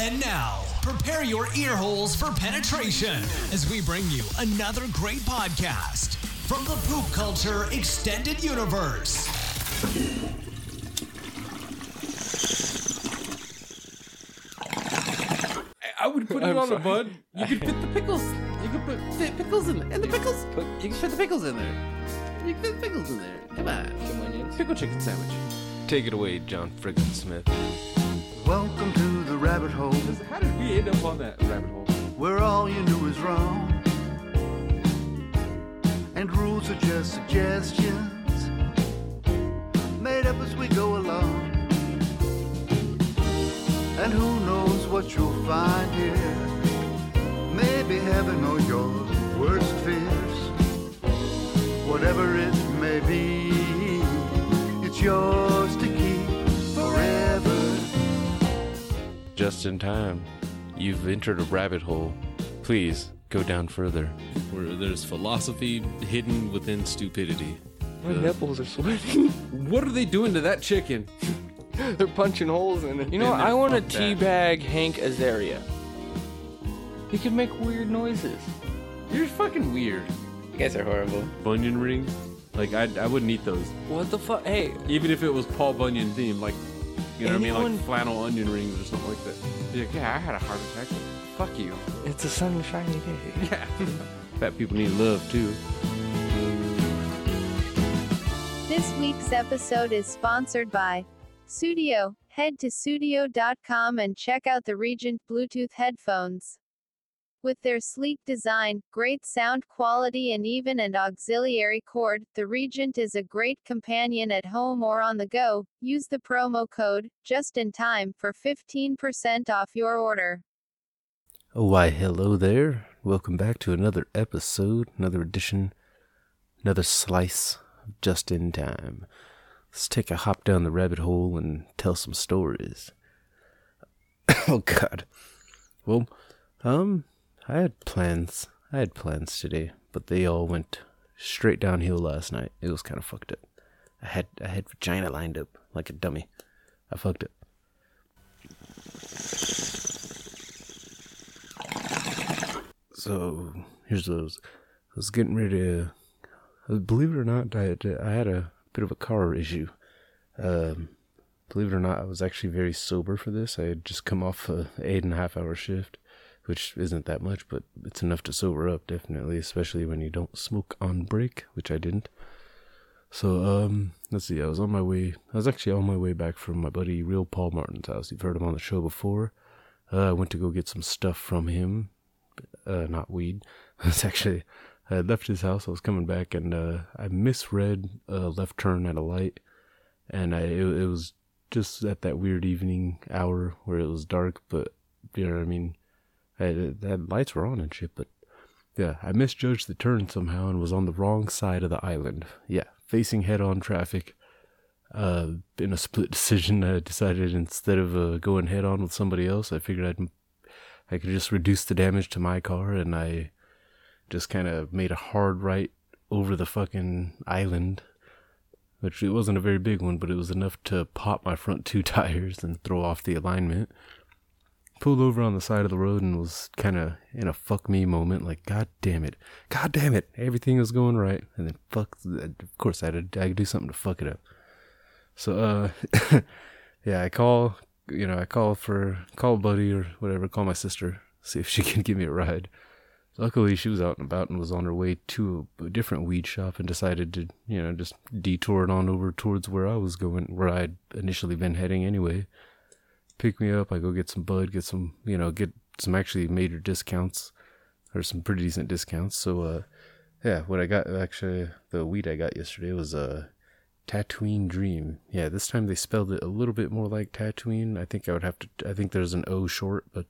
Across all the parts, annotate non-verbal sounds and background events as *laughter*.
And now, prepare your ear holes for penetration as we bring you another great podcast from the Poop Culture Extended Universe. I would put it I'm on sorry. a bud. You could fit the pickles. You could put fit pickles in and the pickles. Put, you can fit the pickles in there. You can fit the pickles in there. Come on. Pickle chicken sandwich. Take it away, John Friggin Smith. Welcome to the rabbit hole, How did we end up on that rabbit hole? where all you knew is wrong. And rules are just suggestions, made up as we go along. And who knows what you'll find here? Maybe heaven or your worst fears. Whatever it may be, it's yours Just in time. You've entered a rabbit hole. Please go down further. Where there's philosophy hidden within stupidity. My nipples are sweating. *laughs* What are they doing to that chicken? *laughs* They're punching holes in it. You know, what? I want to fuck that. teabag Hank Azaria. He can make weird noises. You're fucking weird. You guys are horrible. Bunyan rings? Like I, I wouldn't eat those, What the fuck? Hey, even if it was Paul Bunyan themed. Like, you know what I mean? Like flannel onion rings or something like that. You're like, yeah, I had a heart attack. Fuck you. it's a sunshiny day. *laughs* Yeah. Fat people need love too. This week's episode is sponsored by Sudio. Head to sudio.com and check out the Regent Bluetooth headphones. With their sleek design, great sound quality, and even an auxiliary cord, the Regent is a great companion at home or on the go. Use the promo code just in time for 15% off your order. Oh, why, hello there. Welcome back to another episode, another edition, another slice of Just in Time. Let's take a hop down the rabbit hole and tell some stories. *coughs* oh, God. Well, um, I had plans. I had plans today, but they all went straight downhill last night. It was kind of fucked up. I had I had vagina lined up like a dummy. I fucked up. So here's those. I was getting ready to. Believe it or not, I had, I had a bit of a car issue. Um, believe it or not, I was actually very sober for this. I had just come off a eight and a half hour shift, which isn't that much, but it's enough to sober up, definitely, especially when you don't smoke on break, which I didn't. So, um, let's see, I was on my way, I was actually on my way back from my buddy Real Paul Martin's house. You've heard him on the show before. Uh, I went to go get some stuff from him, uh, not weed. *laughs* It's actually, I had left his house. I was coming back, and uh, I misread a left turn at a light, and I it, it was just at that weird evening hour where it was dark, but you know what I mean. That lights were on and shit, but yeah, I misjudged the turn somehow and was on the wrong side of the island. Yeah, facing head-on traffic. Uh, in a split *laughs* decision, I decided instead of uh, going head-on with somebody else, I figured I'd I could just reduce the damage to my car, and I just kind of made a hard right over the fucking island, which it wasn't a very big one, but it was enough to pop my front two *laughs* tires and throw off the alignment. Pulled over on the side of the road and was kind of in a fuck me moment, like God damn it, God damn it, everything was going right, and then fuck, of course I had to, I do something to fuck it up. So uh, *laughs* yeah, I call you know, I call for call buddy or whatever, call my sister, see if she *laughs* can give me a ride. Luckily, she was out and about and was on her way to a different weed shop and decided to, you know, just detour it on over towards where I was going, where I'd initially been heading anyway. Pick me up, I go get some bud, get some, you know, get some actually major discounts or some pretty decent discounts. So, uh, yeah, what I got actually, the weed I got yesterday was uh, Tatooine Dream. Yeah, this time they spelled it a little bit more like Tatooine. I think I would have to. I think there's an O short, but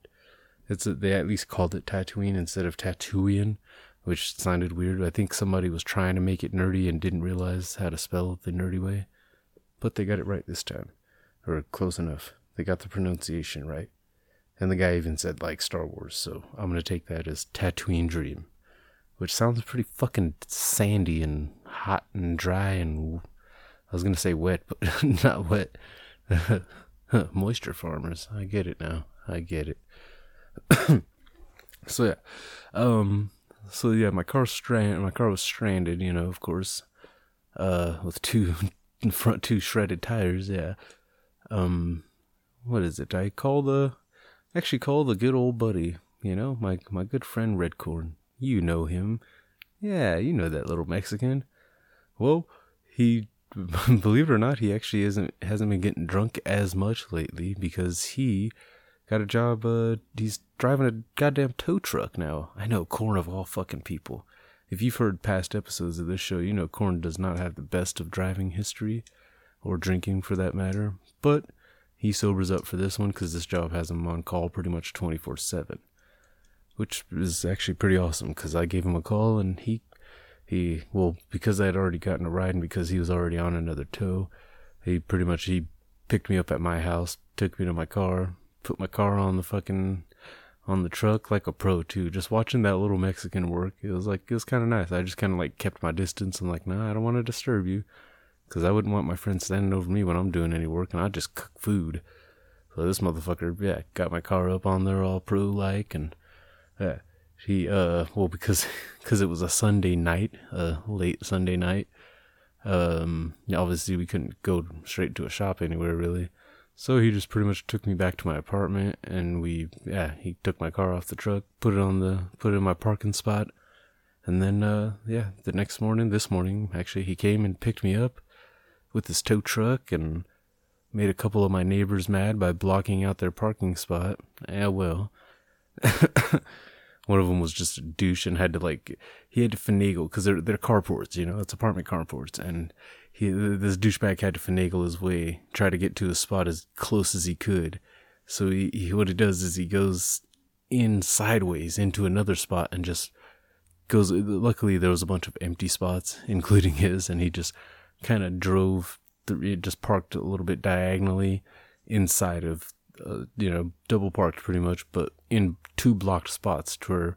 it's a, they at least called it Tatooine instead of Tatooine, which sounded weird. I think somebody was trying to make it nerdy and didn't realize how to spell it the nerdy way, but they got it right this time, or close enough. They got the pronunciation right, and the guy even said like Star Wars. So I'm gonna take that as Tatooine Dream, which sounds pretty fucking sandy and hot and dry and I was gonna say wet, but *laughs* not wet. *laughs* Moisture farmers. I get it now. I get it. *coughs* so yeah, um, so yeah, my car strand, my car was stranded. You know, of course, uh, with two *laughs* front two shredded tires. Yeah. Um, what is it? I call the, actually call the good old buddy. You know, my my good friend Redcorn. You know him. Yeah, you know that little Mexican. Well, he *laughs* believe it or not, he actually isn't hasn't been getting drunk as much lately because he got a job. Uh, he's driving a goddamn tow truck now. I know, corn of all fucking people. If you've heard past episodes of this show, you know Corn does not have the best of driving history, or drinking for that matter. But he sobers up for this one because this job has him on call pretty much twenty four seven, which is actually pretty awesome. Because I gave him a call and he he well because I had already gotten a ride and because he was already on another tow, he pretty much he picked me up at my house, took me to my car, put my car on the fucking on the truck like a pro too. Just watching that little Mexican work, it was like it was kind of nice. I just kind of like kept my distance and like, nah, I don't want to disturb you, because I wouldn't want my friends standing over me when I'm doing any work and I just cook food. So this motherfucker, yeah, got my car up on there all pro like and yeah, he uh well *laughs* because because it was a Sunday night, uh late Sunday night. Um, obviously we couldn't go straight to a shop anywhere really. So he just pretty much took me back to my apartment and we yeah, he took my car off the truck, put it on the put it in my parking spot. And then uh yeah, the next morning, this morning actually he came and picked me up with his tow truck and made a couple of my neighbors mad by blocking out their parking spot. Yeah, well. *laughs* One of them was just a douche and had to like he had to finagle because they're they're carports, you know, it's apartment carports, and he this douchebag had to finagle his way, try to get to a spot as close as he could. So he, he what he does is he goes in sideways into another spot and just goes. Luckily, there was a bunch of empty spots, *laughs* including his, and he just kind of drove. through, it just parked a little bit diagonally inside of uh, you know, double parked pretty much, but in two blocked spots to where,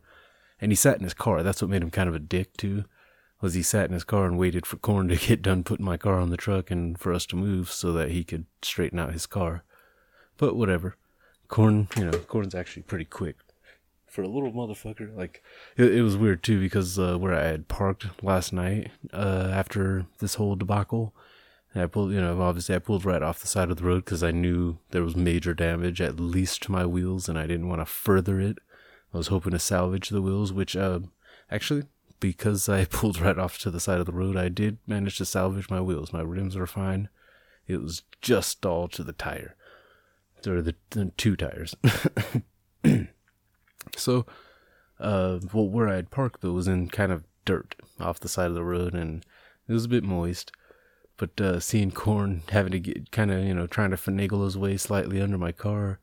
and he sat in his car. That's what made him kind of a dick too, was he sat in his car and waited for Corn to *laughs* get done putting my car on the truck and for us to move so that he could straighten out his car. But whatever. Corn, you know, Corn's actually pretty quick. For a little motherfucker, like it, it was weird too because uh, where I had parked last night uh, after this whole debacle, and I pulled, you know, obviously I pulled right off the side of the road because I knew there was major damage, at least to my wheels, and I didn't want to further it. I was hoping to salvage the wheels, which, uh, actually, because I *laughs* pulled right off to the side of the road, I did manage to salvage my wheels. My rims were fine. It was just all to the tire, or the, the two tires. *laughs* so, uh, well, where I had parked though was in kind of dirt off the side of the road, and it was a bit moist. But uh, seeing Corn *laughs* having to get kind of you know trying to finagle his way slightly under my car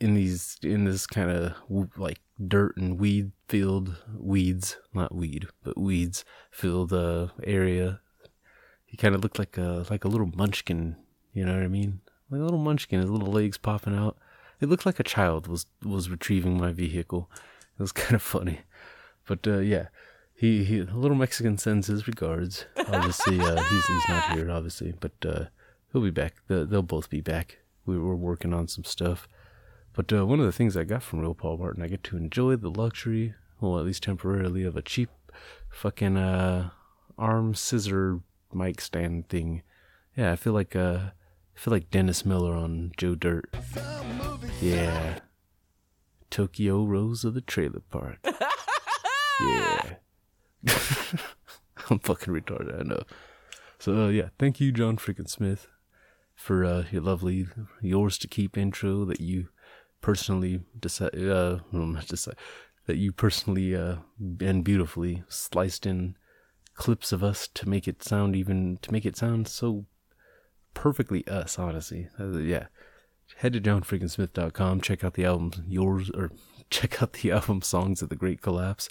in these in this kind of like dirt and weed filled weeds, not weed, but weeds filled uh, area. He kind of looked like a like a little munchkin. You know what I mean? Like a little munchkin, his little legs popping out. It looked like a child was was retrieving my vehicle. It was *laughs* kind of funny, but uh, yeah, he, he little Mexican sends his regards. Obviously, uh, he's he's not here, obviously, but uh, he'll be back. The, they'll both be back. We were working on some stuff, but uh, one of the things I got from Real Paul Martin, I get to enjoy the luxury, well, at least temporarily, of a cheap, fucking uh, arm scissor mic stand thing. Yeah, I feel like uh, feel like Dennis Miller on Joe Dirt. Yeah, Tokyo Rose of the Trailer Park. *laughs* Yeah. *laughs* I'm fucking retarded, I know. So uh, yeah, thank you, John freaking Smith, for uh, your lovely yours to keep intro that you personally decide, uh, *laughs* not decide, that you personally uh, and beautifully sliced in clips of us to make it sound even to make it sound so perfectly us. Honestly, uh, yeah. Head to johnfreakinsmith.com, check out the album yours or *laughs* check out the album songs of the Great Collapse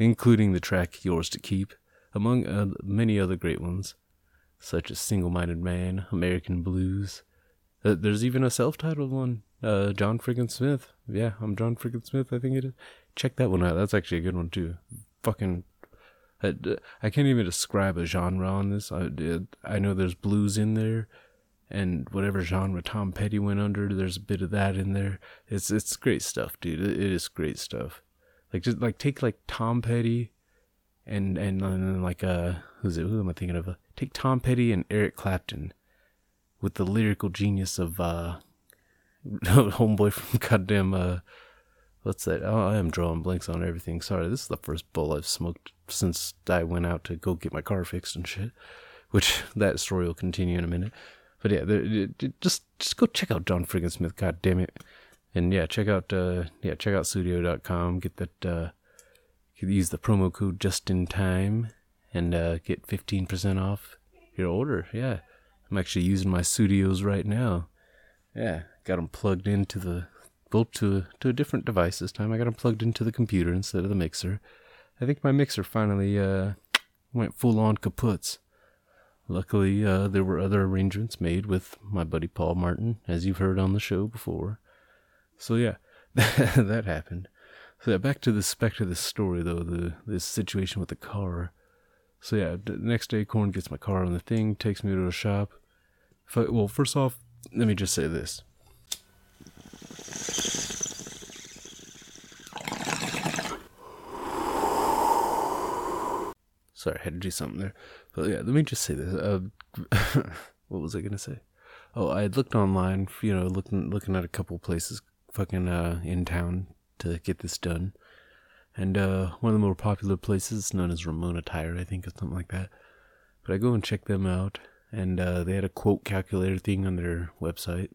including the track Yours to Keep, among uh, many other great ones, such as Single Minded Man, American Blues. Uh, there's even a self titled one, uh, John Friggin Smith. Yeah, I'm John Friggin Smith, I think it is. Check that one out. That's actually a good one, too. Fucking. I, I can't even describe a genre on this. I, I know there's blues in there, and whatever genre Tom Petty went under, there's a bit of that in there. It's it's great stuff, dude. It, is great stuff. Like just like take like Tom Petty, and and, and like uh who's it? Who am I thinking of? Take Tom Petty and Eric Clapton, with the lyrical genius of uh *laughs* homeboy from goddamn uh what's that? Oh, I am drawing blanks on everything. Sorry, this is the first bowl I've smoked since I went out to go get my car fixed and shit. Which *laughs* that story will continue in a minute. But yeah, just just go check out John Friggin Smith. God damn it, and yeah, check out uh yeah check out Sudio.com. Get that uh use the promo code just in time and uh get fifteen percent off your order. Yeah, I'm actually using my Sudios right now. Yeah, got them plugged into the well to to a different device this time. I got them plugged into the computer instead of the mixer. I think my mixer finally uh went full on kaputs. Luckily, uh, there were other arrangements made with my buddy Paul Martin, as you've heard on the show before. So yeah, *laughs* that happened. So yeah, back to the spec of this story though, the this situation with the car. So yeah, the next day, Corn gets my car on the thing, takes me to a shop. I, well, first off, let me just say this. Sorry, I had to do something there. But yeah, let me just say this. Uh, *laughs* what was I gonna say? Oh, I had looked online, you know, looking looking at a couple places, fucking uh, in town to get this done, and uh, one of the more popular places known as Ramona Tire, I think, or something like that. But I go and check them out, and uh, they had a quote calculator thing on their website.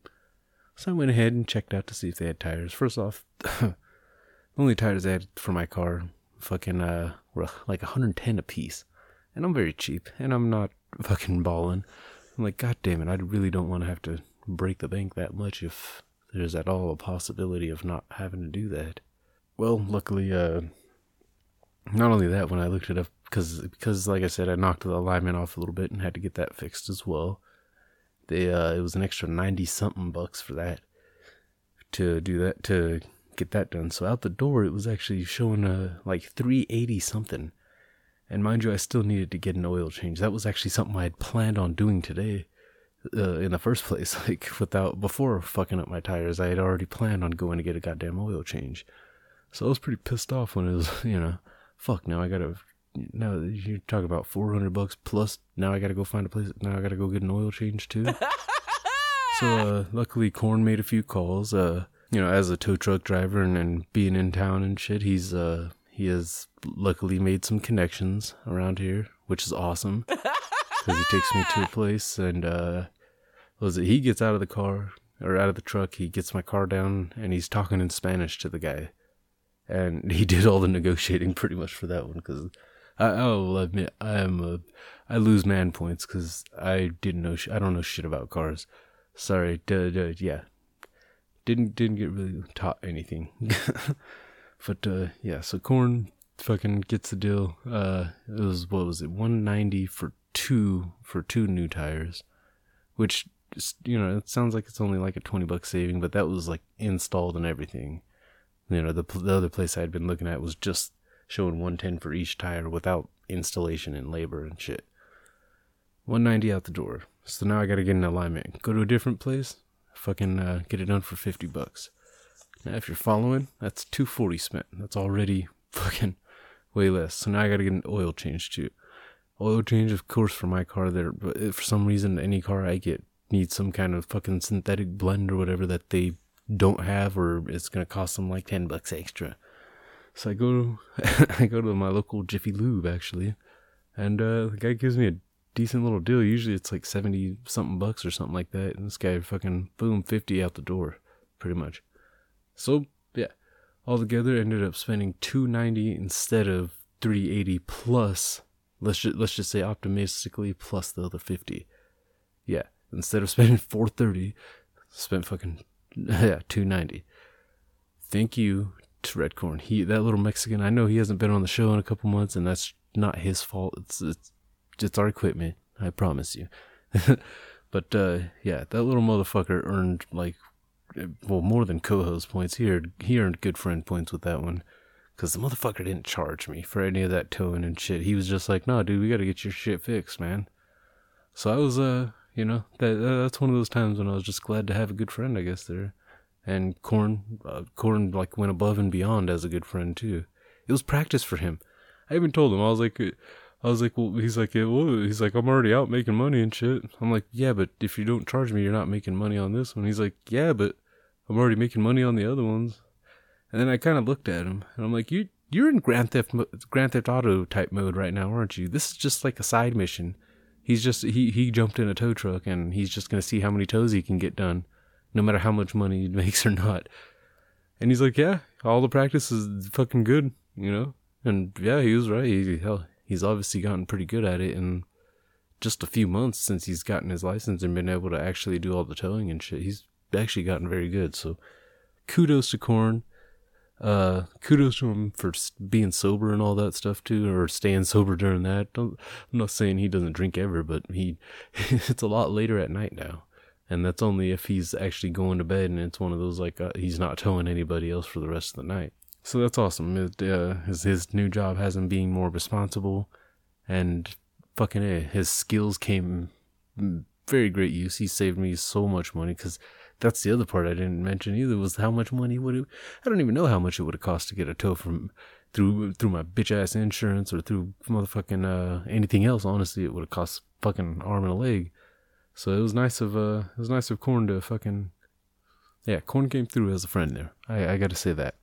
So I went ahead and checked out to see if they had tires. First off, *laughs* the only tires I had for my car fucking uh like 110 a piece. And I'm very cheap and I'm not fucking balling. I'm like, God damn it, I really don't want to have to break the bank that much if there's at all a possibility of not having to do that. Well, luckily, uh, not only that, when I looked it up, because because like I said, I knocked the alignment off a little bit and had to get that fixed as well. They uh, it was an extra ninety something bucks for that to do that to get that done. So out the door, it was actually showing a like 380 something. And mind you, I still needed to get an oil change. That was actually something I had planned on doing today. Uh, in the first place, *laughs* like without before fucking up my tires, I had already planned on going to get a goddamn oil change. So I was pretty pissed off when it was, *laughs* you know, fuck. Now I gotta, now you talk about four hundred bucks plus. Now I gotta go find a place. Now I gotta go get an oil change too. *laughs* so uh, luckily, Corn made a few calls. Uh, you know, as a tow truck driver and, and being in town and shit, he's uh he has luckily made some connections around here, which is awesome. *laughs* Because he takes me to a place and uh was it he gets out of the car or out of the truck, he gets my car down and he's talking in Spanish to the guy. And he did all the negotiating pretty much for that one because I, I will admit I am a I lose man points because I didn't know sh- I don't know shit about cars. Sorry, duh, duh, yeah, didn't didn't get really taught anything. *laughs* but uh, yeah, so corn fucking gets the deal. Uh, it was what was it, one ninety for two for two new tires, which you know it sounds like it's only like a twenty buck saving, but that was like installed and everything. You know the the other place I had been looking at was just showing one ten for each tire without installation and labor and shit. One ninety out the door. So now I got to get an alignment. Go to a different place fucking uh, get it done for 50 bucks. Now, if you're following, that's 240 spent. That's already fucking way less. So now I gotta get an oil change too. Oil change, of course, for my car there, but for some reason, any car I get needs some kind of fucking synthetic blend or whatever that they don't have, or it's gonna cost them like 10 bucks extra. So I go, *laughs* I go to my local Jiffy Lube actually, and uh, the guy gives me a decent little deal. Usually it's like 70 something bucks or something like that. And this guy fucking boom, 50 out the door, pretty much. So, yeah, altogether ended up spending 290 instead of 380 plus, let's just, let's just say optimistically, plus the other 50. Yeah, instead of spending *laughs* 430, spent fucking, *laughs* yeah, 290. Thank you to Redcorn. He, that little Mexican, I know he hasn't been on the show in a couple months and that's not his fault. It's, it's it's our equipment. I promise you. *laughs* but uh, yeah, that little motherfucker earned like well more than co-host points. He earned, he earned good friend points with that one. Cause the motherfucker didn't charge me for any of that towing and shit. He was just like, "No, dude, we gotta get your shit fixed, man." So I was, uh, you know that that's one of those times when I was just glad to have a good friend, I guess there. And Corn, uh, Corn like went above and beyond as a good friend too. It was practice for him. I even told him I was like, I was like, well, he's like, well, he's like, I'm already out making money and shit. I'm like, yeah, but if you don't charge me, you're not making money on this one. He's like, yeah, but I'm already making money on the other ones. And then I kind of looked at him and I'm like, you, you're in Grand Theft, Grand Theft Auto type mode right now, aren't you? This is just like a side mission. He's just, he, he jumped in a tow truck and he's just going to see how many tows he can get done, no matter how much money he *laughs* makes or not. And he's like, yeah, all the practice is fucking good, you know? And yeah, he was right. He, hell, he's obviously gotten pretty good at it in just a few months since he's gotten his license and been able to actually do all the towing and shit. He's actually gotten very good. So kudos to Corn. Uh, kudos to him for being sober and all that stuff too, or staying *laughs* sober during that. Don't, I'm not saying he doesn't drink ever, but he, *laughs* it's a lot later at night now. And that's only if he's actually going to bed and it's one of those like, uh, he's not towing anybody else for the rest of the night. So that's awesome. It, uh, his, his new job has him being more responsible and fucking A, his skills came very great use. He saved me so much money because that's the other part I didn't mention either was how much money would it, I don't even know how much it would have cost to get a tow from through through my bitch ass insurance or through motherfucking uh anything else. Honestly, it would have cost fucking arm and a leg. So it was nice of uh it was nice of Corn to fucking yeah, Corn came through as a friend there. I I got to say that.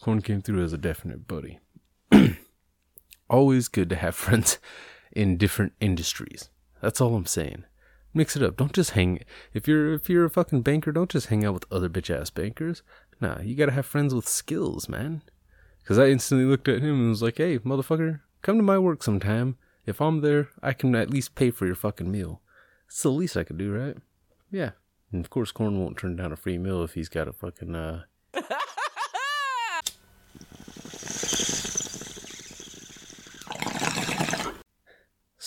Corn came through as a definite buddy. *clears throat* Always good to have *laughs* friends in different industries. That's all I'm saying. Mix it up. Don't just hang. If you're if you're a fucking banker, don't just hang out with other bitch ass bankers. Nah, you gotta have friends with skills, man. Cause I instantly looked at him and was like, "Hey, motherfucker, come to my work sometime. If I'm there, I can at least pay for your fucking meal. It's the least I could do, right? Yeah. And of course, Corn won't turn down a free meal if he's got a fucking uh."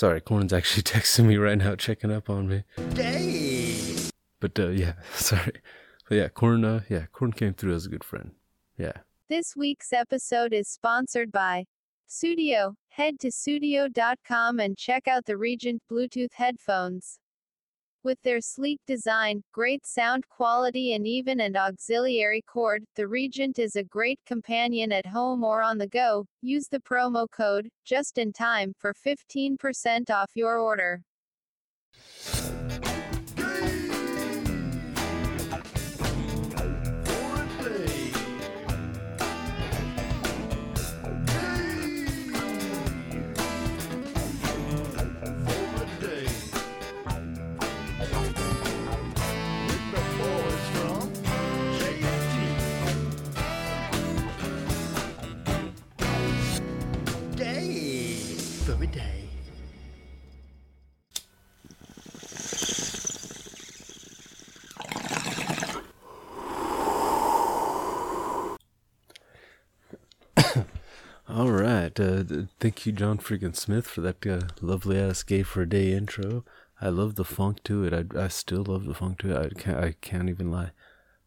Sorry, Corn's actually *laughs* texting me right now, checking up on me. Dang. But uh, yeah, *laughs* sorry. But yeah, Corn. Uh, yeah, Corn came through as a good friend. Yeah. This week's episode is sponsored by Sudio. Head to sudio.com and check out the Regent Bluetooth headphones. With their sleek design, great sound quality and even an auxiliary cord, the Regent is a great companion at home or on the go. Use the promo code, just in time, for 15% off your order. Thank you, John freaking Smith, for that uh, lovely ass "Gay for a Day" intro. I love the funk to it. I, I still love the funk to it. I can't I can't even lie.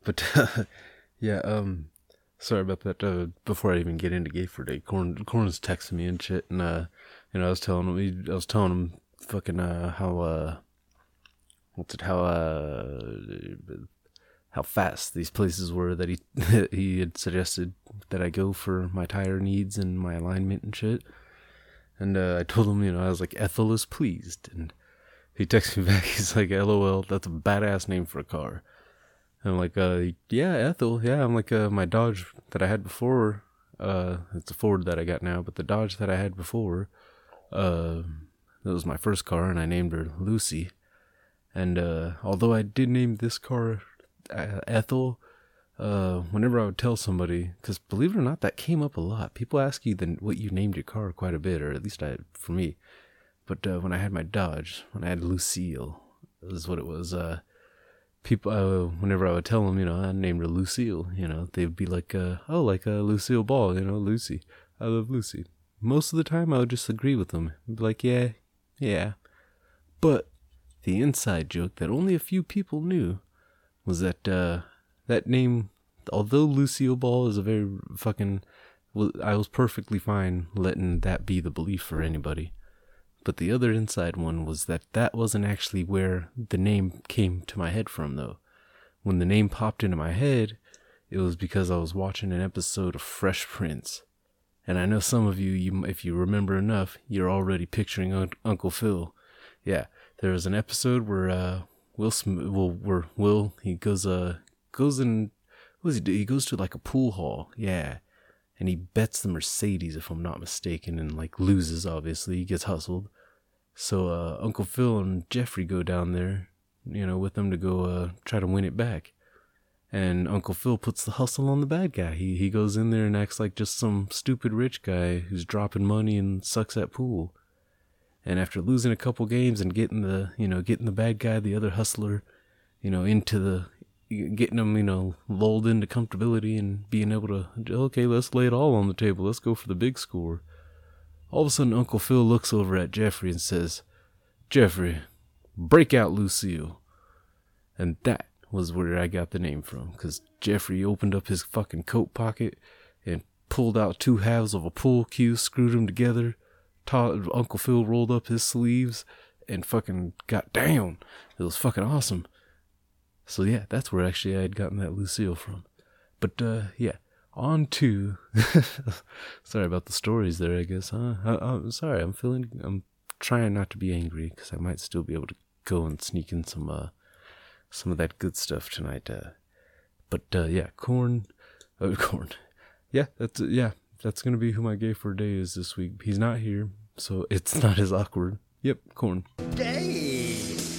But uh, *laughs* yeah, um, sorry about that. Uh, before I even get into "Gay for a Day," Corn Corn's texting me and shit, and uh, you know, I was telling him, I was telling him, fucking uh, how uh, what's it? How uh, how fast these places were that he *laughs* he had suggested that I go for my tire needs and my alignment and shit. And uh, I told him, you know, I was like, Ethel is pleased. And he texts me *laughs* back, he's like, LOL, that's a badass name for a car. And I'm like, uh, yeah, Ethel, yeah. I'm like, uh, my Dodge that I had before, uh, it's a Ford that I got now, but the Dodge that I had before, uh, that was my first car, and I named her Lucy. And uh, although I did name this car uh, Ethel, uh, whenever I would tell somebody, because believe it or not, that came up a lot. People ask you then what you named your car quite a bit, or at least I, for me. But uh, when I had my Dodge, when I had Lucille, is what it was. Uh, people, uh, whenever I would tell them, you know, I named her Lucille, you know, they'd be like, uh, oh, like uh, Lucille Ball, you know, Lucy. I love Lucy. Most of the time, I would just agree with them. Be like, yeah, yeah. But the inside joke that only a few people knew was that uh, that name, although Lucille Ball is a very fucking, I was perfectly fine letting that be the belief for anybody. But the other inside one was that that wasn't actually where the name came to my head from, though. When the name popped into my head, it was because I was watching an episode of Fresh Prince. And I know some of you, you if you remember enough, you're already picturing Un- Uncle Phil. Yeah, there was an episode where uh, Will Smith, well, Will he goes uh goes in, what does he do? He goes to like a pool hall. Yeah, and he bets the Mercedes, if I'm not mistaken, and like loses. Obviously, he gets hustled. So uh, Uncle Phil and Jeffrey go down there, you know, with them to go uh, try to win it back. And Uncle Phil puts the hustle on the bad guy. He he goes in there and acts like just some stupid rich guy who's dropping money and sucks at pool. And after losing a couple games and getting the you know getting the bad guy, the other hustler, you know, into the getting him you know lulled into comfortability and being able to okay, let's lay it all on the table. Let's go for the big score. All of a sudden, Uncle Phil looks over at Jeffrey and says, "Jeffrey, break out Lucille." And that was where I got the name from, because Jeffrey opened up his fucking coat pocket and pulled out two halves of a pool cue, screwed them together. Todd, Uncle Phil rolled up his sleeves and fucking got down. It was fucking awesome. So yeah, that's where actually I had gotten that Lucille from. But uh, yeah, on to. *laughs* sorry about the stories there. I guess, huh? I, I'm sorry. I'm feeling. I'm trying not to be angry because I might still be able to go and sneak in some uh some of that good stuff tonight. Uh, but uh, yeah, corn, uh, *laughs* corn. Yeah, that's yeah, that's gonna be who my gay for a day is this week. He's not here, so it's *laughs* not as awkward. Yep, corn. Day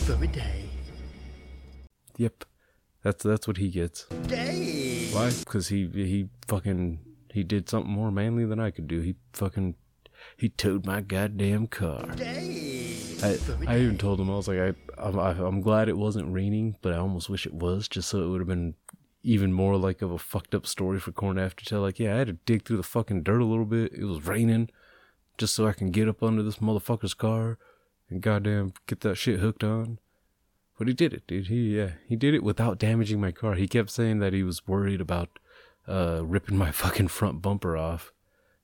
for a day. Yep, that's that's what he gets. Day. Why? Because he he fucking he did something more manly than I could do. He fucking he towed my goddamn car. Day. I, I even told him I was like I I'm, I- I'm glad it wasn't raining, but I almost wish it was, just so it would have been even more like of a fucked up story for Corn to to tell. Like, yeah, I had to dig through the fucking dirt a little bit. It was raining, just so I can get up under this motherfucker's car and goddamn get that shit hooked on. But he did it, dude. He yeah, he did it without damaging my car. He kept saying that he was worried about uh ripping my *laughs* fucking front bumper off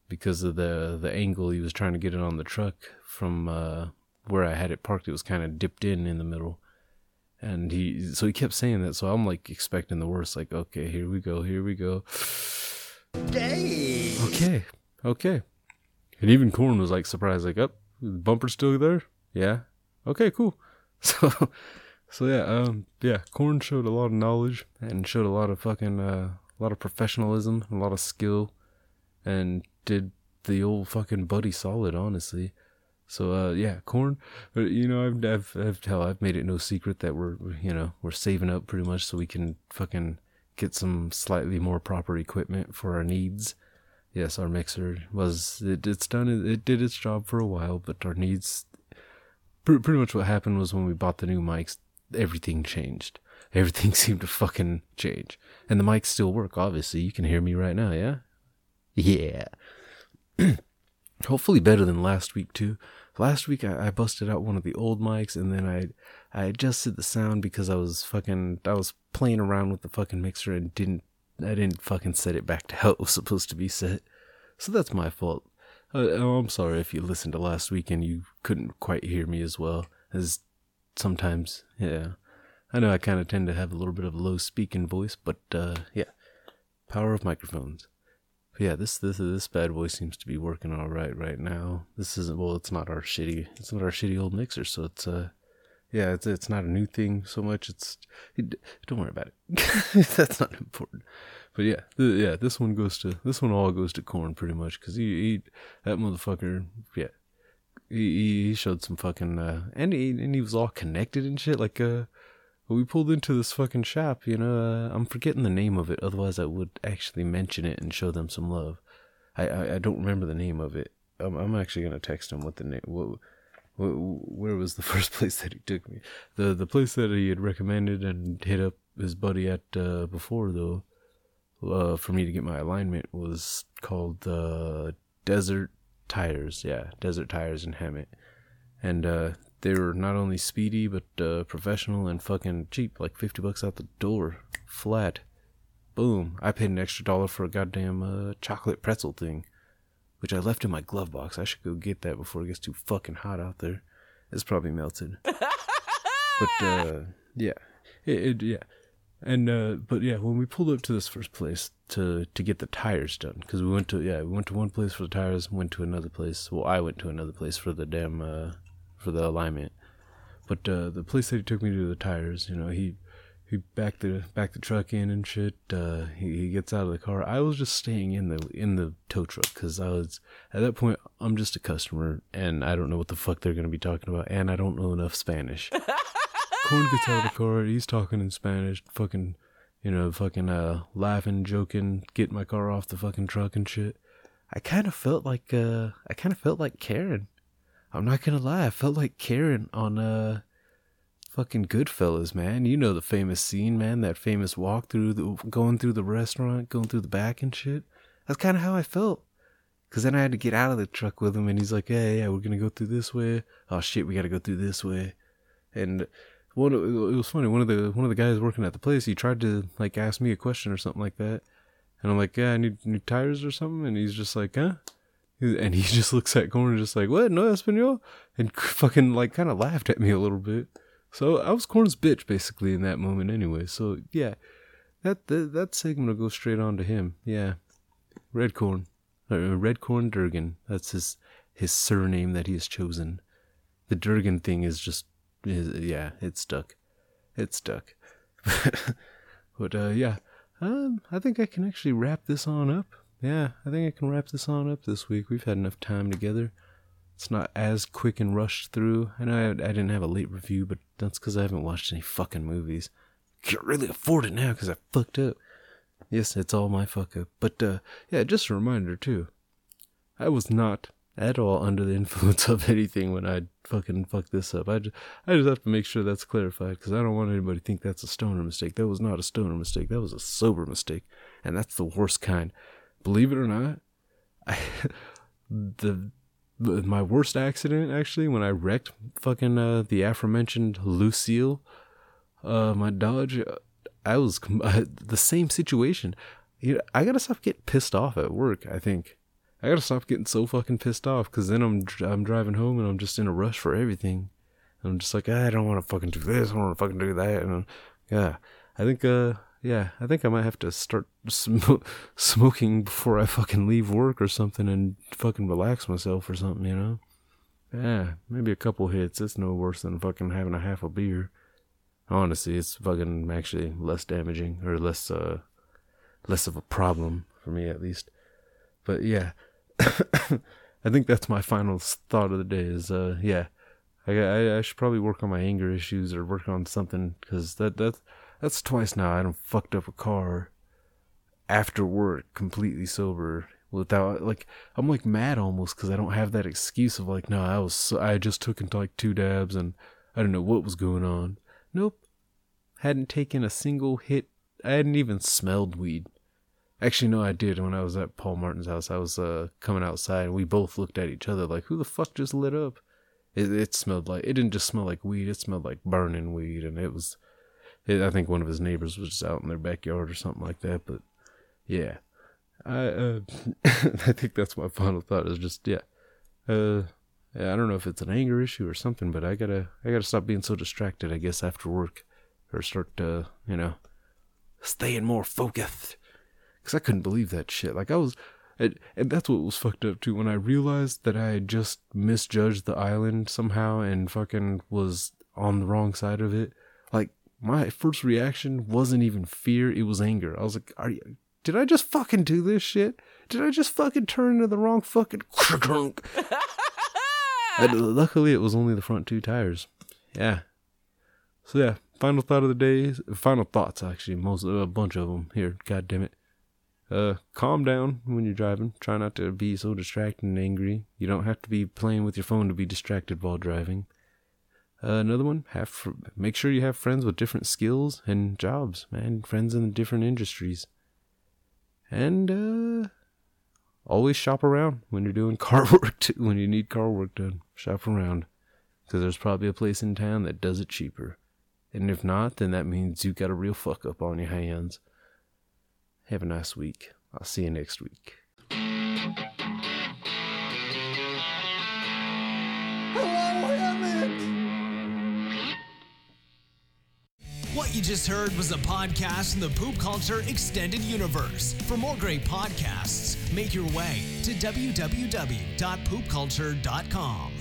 because of the the angle he was trying to get it on the truck from uh where I had it parked. It was kind of dipped in in the middle. And he, so he kept saying that. So I'm like expecting the worst. Like, okay, here we go, here we go. Day. Okay, okay. And even Corn was like surprised, like, up, the bumper's still there? Yeah. Okay, cool. *laughs* So, so yeah, um, yeah, Corn showed a lot of knowledge and showed a lot of fucking, uh, a lot of professionalism, a lot of skill, and did the old fucking buddy solid, honestly. So, uh, yeah, Corn, uh, you know, I've, I've, I've, hell, I've made it no secret that we're, you know, we're saving up pretty much so we can fucking get some slightly more proper equipment for our needs yes, our mixer was it, it's done it, it did its job for a while, but our needs pre- pretty much what happened was when we bought the new mics, everything changed. Everything *laughs* seemed to fucking change, and the mics still work. Obviously, you can hear me right now. Yeah, yeah. *clears throat* Hopefully better than last week too. Last week I, I busted out one of the old mics and then I I adjusted the sound because I was fucking I was playing around with the fucking mixer and didn't I didn't fucking set it back to *laughs* how it was supposed to be set. So that's my fault. Uh, oh, I'm sorry if you listened to last week and you couldn't quite hear me as well as sometimes. Yeah, I know I kind of tend to have a little bit of a low speaking voice, but uh, yeah, power of microphones. But yeah, this this this bad boy seems to be working all right right now. This isn't well, it's not our shitty, it's not our shitty old mixer, so it's uh, yeah, it's it's not a new thing so much. It's it, don't worry about it. *laughs* That's not important. But yeah, th- yeah, this one goes to this one all goes to corn pretty much because he, he that motherfucker yeah he he showed some fucking uh and he and he was all connected and shit like uh we pulled into this fucking shop you know uh, I'm forgetting the name of it otherwise I would actually mention it and show them some love I I, I don't remember the name of it I'm I'm actually gonna text him what the name what wh- where was the *laughs* first place that he took me? The the place that he had recommended and hit up his buddy at uh, before though, uh, for me to get my alignment was called uh, Desert Tires. Yeah, Desert Tires in Hemet, and uh, they were not only speedy but uh, professional and fucking cheap, like fifty bucks out the door, flat. Boom! I paid an extra dollar for a goddamn uh, chocolate pretzel thing. which I left in my glove box. I should go get that before it gets too fucking hot out there. It's probably melted. but uh, yeah, it, it yeah, and uh, but yeah, when we pulled up to this first place to to get the tires done, because we went to yeah we went to one place for the tires, went to another place. Well, I went to another place for the damn uh, for the alignment. But uh, the police said he took me to the tires, you know, he he backed the backed the truck in and shit. Uh, he, he gets out of the car. I was just staying in the in the tow truck because I was at that point I'm just a customer and I don't know what the fuck they're gonna be talking about, and I don't know enough Spanish. *laughs* Corn gets out of the car. He's talking in Spanish, fucking, you know, fucking uh, laughing, joking, getting my car off the fucking truck and shit. I kind of felt like uh, I kind of felt like Karen. I'm not gonna lie, I felt like Karen on uh fucking Goodfellas, man. You know the famous scene, man. That famous walk through the going through the restaurant, going through the back and shit. That's kind of how I felt. Cause then I had to get out of the truck with him, and he's like, "Hey, yeah, we're gonna go through this way. Oh shit, we gotta go through this way." And one, it was funny. One of the one of the guys working at the place, he tried to like ask me a question or something like that, and I'm like, "Yeah, I need new tires or something," and he's just like, "Huh." And he *laughs* just looks at Corn and just like, what? No Espanol? And *laughs* fucking like kind of laughed at me a little bit. So I was Corn's bitch basically in that moment anyway. So yeah, that that, that segment will go straight on to him. Yeah, Red Corn, uh, Red Corn Durgan. That's his his surname that he has chosen. The Durgan thing is just, is, yeah, it's stuck. It's stuck. *laughs* but uh, yeah, um, I think I can actually wrap this on up. Yeah, I think I can wrap this on up this week. We've had enough time together. It's not as quick and rushed through. I know I, I didn't have a late review, but that's because I haven't watched any fucking movies. Can't really afford it now because I fucked up. Yes, it's all my fuck up. But uh, yeah, just a reminder too. I was not at all under the *laughs* influence of anything when I fucking fucked this up. I just, I just have to make sure that's clarified because I don't want anybody to think that's a stoner mistake. That was not a stoner mistake. That was a sober mistake, and that's the worst kind. Believe it or not, I, *laughs* the my worst accident actually when I wrecked fucking uh, the aforementioned Lucille, uh, my Dodge. I was *laughs* the same situation. You know, I gotta stop getting pissed off at work. I think I gotta stop getting so fucking pissed off because then I'm I'm driving home and I'm just in a rush for everything. And I'm just like ah, I don't want to fucking do this. I don't want to fucking do that. And yeah, I think uh yeah, I think I might have to start sm- *laughs* smoking before I fucking leave work or something and fucking relax myself or something, you know? Yeah, maybe a couple hits. It's no worse than fucking having a half a beer. Honestly, it's fucking actually less damaging or less uh less of a problem for me at least. But yeah, *coughs* I think that's my final thought of the day. Is uh yeah, I I, I should probably work on my anger issues or work on something because that that's that's twice now I done fucked up a car after work, completely sober, without like I'm like mad almost because I don't have that excuse of like, no, I was I just took into like two dabs and I don't know what was going on. Nope, hadn't taken a single hit. I hadn't even smelled weed. Actually, no, I did when I was at Paul Martin's house. I was uh, coming outside and we both looked at each other like, who the fuck just lit up? It, it smelled like it didn't just smell like weed. It smelled like burning weed, and it was I think one of his neighbors was just out in their backyard or something like that. But yeah, I uh, *laughs* I think that's my final thought is just yeah, uh, yeah, I don't know if it's an anger issue or something, but I gotta I gotta stop being so distracted. I guess after work, or start to you know staying more focused. Cause I couldn't believe that shit. Like I was, and, and that's what was fucked up too. When I realized that I had just misjudged the island somehow and fucking was on the wrong side of it. My first reaction wasn't even fear, it was anger. I was like, are you, did I just fucking do this shit? Did I just fucking turn into the wrong fucking *laughs* *laughs* and luckily it was only the front two tires. Yeah. So yeah, final thought of the day, final thoughts actually, most a bunch of them here. God damn it. Uh, calm down when you're driving. Try not to be so distracted and angry. You don't have to be playing with your phone to be distracted while driving. Uh, another one, have make sure you have friends with different skills and jobs, man. Friends in different industries, and uh, always shop around when you're doing *laughs* car work. Too, when you need car work done, shop around because there's probably a place in town that does it cheaper. And if not, then that means you got a real fuck up on your hands. Have a nice week. I'll see you next week. What you just heard was a podcast in the Poop Culture Extended Universe. For more great podcasts, make your way to www.poopculture.com.